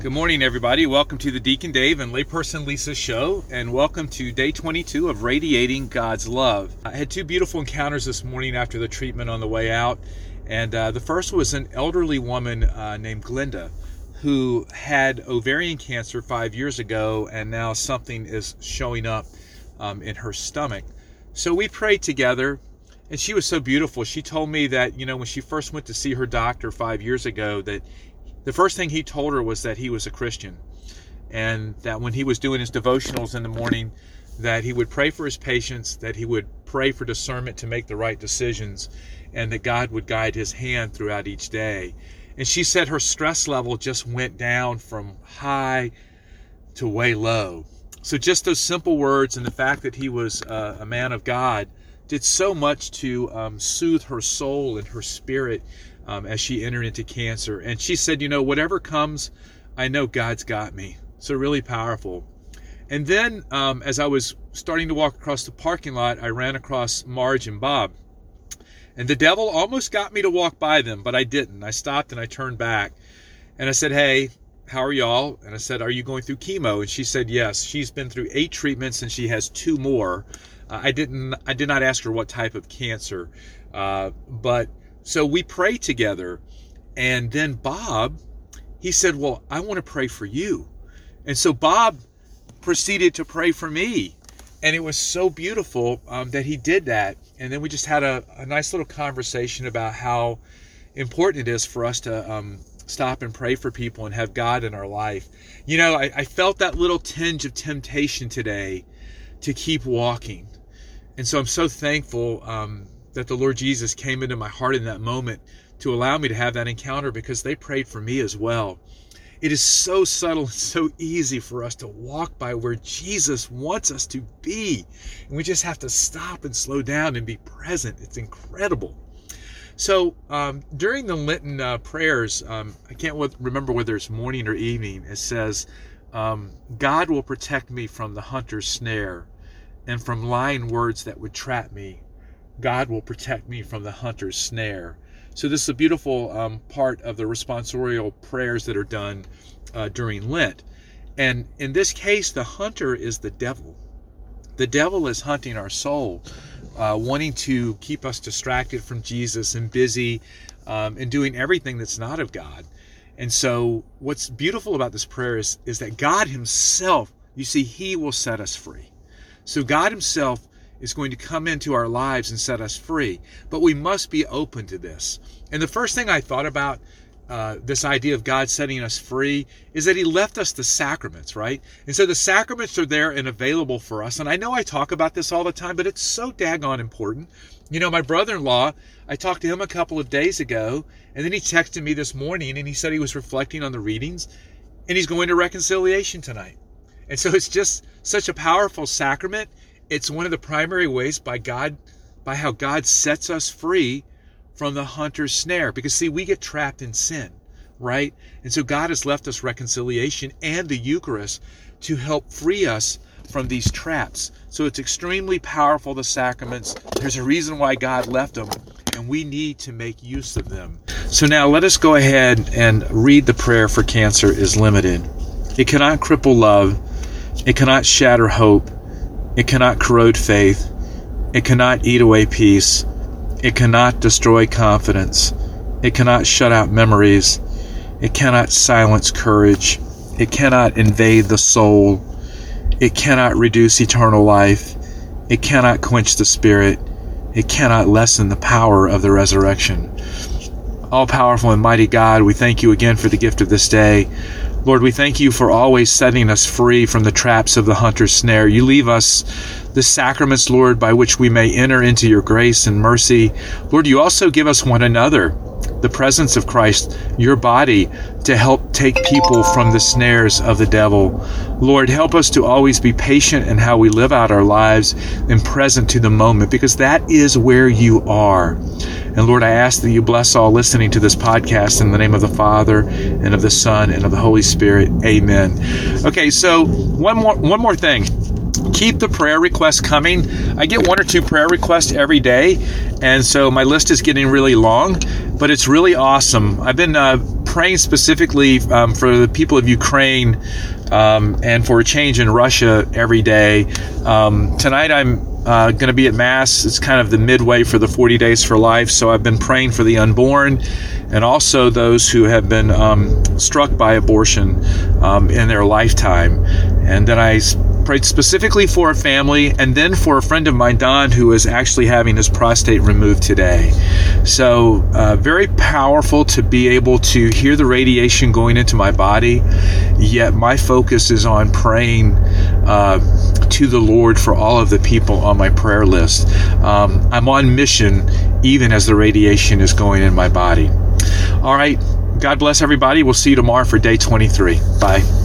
Good morning, everybody. Welcome to the Deacon Dave and Layperson Lisa show, and welcome to day 22 of Radiating God's Love. I had two beautiful encounters this morning after the treatment on the way out, and uh, the first was an elderly woman uh, named Glinda who had ovarian cancer five years ago, and now something is showing up um, in her stomach. So we prayed together, and she was so beautiful. She told me that, you know, when she first went to see her doctor five years ago, that the first thing he told her was that he was a Christian and that when he was doing his devotionals in the morning that he would pray for his patients that he would pray for discernment to make the right decisions and that God would guide his hand throughout each day. And she said her stress level just went down from high to way low. So just those simple words and the fact that he was uh, a man of God did so much to um, soothe her soul and her spirit um, as she entered into cancer. And she said, You know, whatever comes, I know God's got me. So, really powerful. And then, um, as I was starting to walk across the parking lot, I ran across Marge and Bob. And the devil almost got me to walk by them, but I didn't. I stopped and I turned back. And I said, Hey, how are y'all? And I said, Are you going through chemo? And she said, Yes. She's been through eight treatments and she has two more. Uh, I didn't. I did not ask her what type of cancer, uh, but so we prayed together. And then Bob, he said, Well, I want to pray for you. And so Bob proceeded to pray for me. And it was so beautiful um, that he did that. And then we just had a, a, nice little conversation about how important it is for us to um, stop and pray for people and have God in our life. You know, I, I felt that little tinge of temptation today to keep walking. And so I'm so thankful um, that the Lord Jesus came into my heart in that moment to allow me to have that encounter because they prayed for me as well. It is so subtle and so easy for us to walk by where Jesus wants us to be. And we just have to stop and slow down and be present. It's incredible. So um, during the Lenten uh, prayers, um, I can't remember whether it's morning or evening, it says, um, God will protect me from the hunter's snare and from lying words that would trap me. God will protect me from the hunter's snare. So, this is a beautiful um, part of the responsorial prayers that are done uh, during Lent. And in this case, the hunter is the devil. The devil is hunting our soul, uh, wanting to keep us distracted from Jesus and busy um, and doing everything that's not of God. And so, what's beautiful about this prayer is, is that God Himself, you see, He will set us free. So, God Himself is going to come into our lives and set us free. But we must be open to this. And the first thing I thought about uh, this idea of God setting us free is that He left us the sacraments, right? And so the sacraments are there and available for us. And I know I talk about this all the time, but it's so daggone important. You know, my brother in law, I talked to him a couple of days ago, and then he texted me this morning and he said he was reflecting on the readings and he's going to reconciliation tonight. And so it's just such a powerful sacrament it's one of the primary ways by God, by how God sets us free from the hunter's snare. Because see, we get trapped in sin, right? And so God has left us reconciliation and the Eucharist to help free us from these traps. So it's extremely powerful, the sacraments. There's a reason why God left them, and we need to make use of them. So now let us go ahead and read the prayer for cancer is limited. It cannot cripple love, it cannot shatter hope, it cannot corrode faith. It cannot eat away peace. It cannot destroy confidence. It cannot shut out memories. It cannot silence courage. It cannot invade the soul. It cannot reduce eternal life. It cannot quench the spirit. It cannot lessen the power of the resurrection. All powerful and mighty God, we thank you again for the gift of this day. Lord, we thank you for always setting us free from the traps of the hunter's snare. You leave us the sacraments, Lord, by which we may enter into your grace and mercy. Lord, you also give us one another, the presence of Christ, your body, to help take people from the snares of the devil. Lord, help us to always be patient in how we live out our lives and present to the moment, because that is where you are. And Lord, I ask that you bless all listening to this podcast in the name of the Father and of the Son and of the Holy Spirit. Amen. Okay, so one more one more thing keep the prayer requests coming. I get one or two prayer requests every day, and so my list is getting really long, but it's really awesome. I've been uh, praying specifically um, for the people of Ukraine um, and for a change in Russia every day. Um, tonight I'm uh, going to be at Mass. It's kind of the midway for the 40 Days for Life. So I've been praying for the unborn and also those who have been um, struck by abortion um, in their lifetime. And then I prayed specifically for a family and then for a friend of mine, Don, who is actually having his prostate removed today. So, uh, very powerful to be able to hear the radiation going into my body, yet my focus is on praying uh, to the Lord for all of the people on my prayer list. Um, I'm on mission even as the radiation is going in my body. All right. God bless everybody. We'll see you tomorrow for day 23. Bye.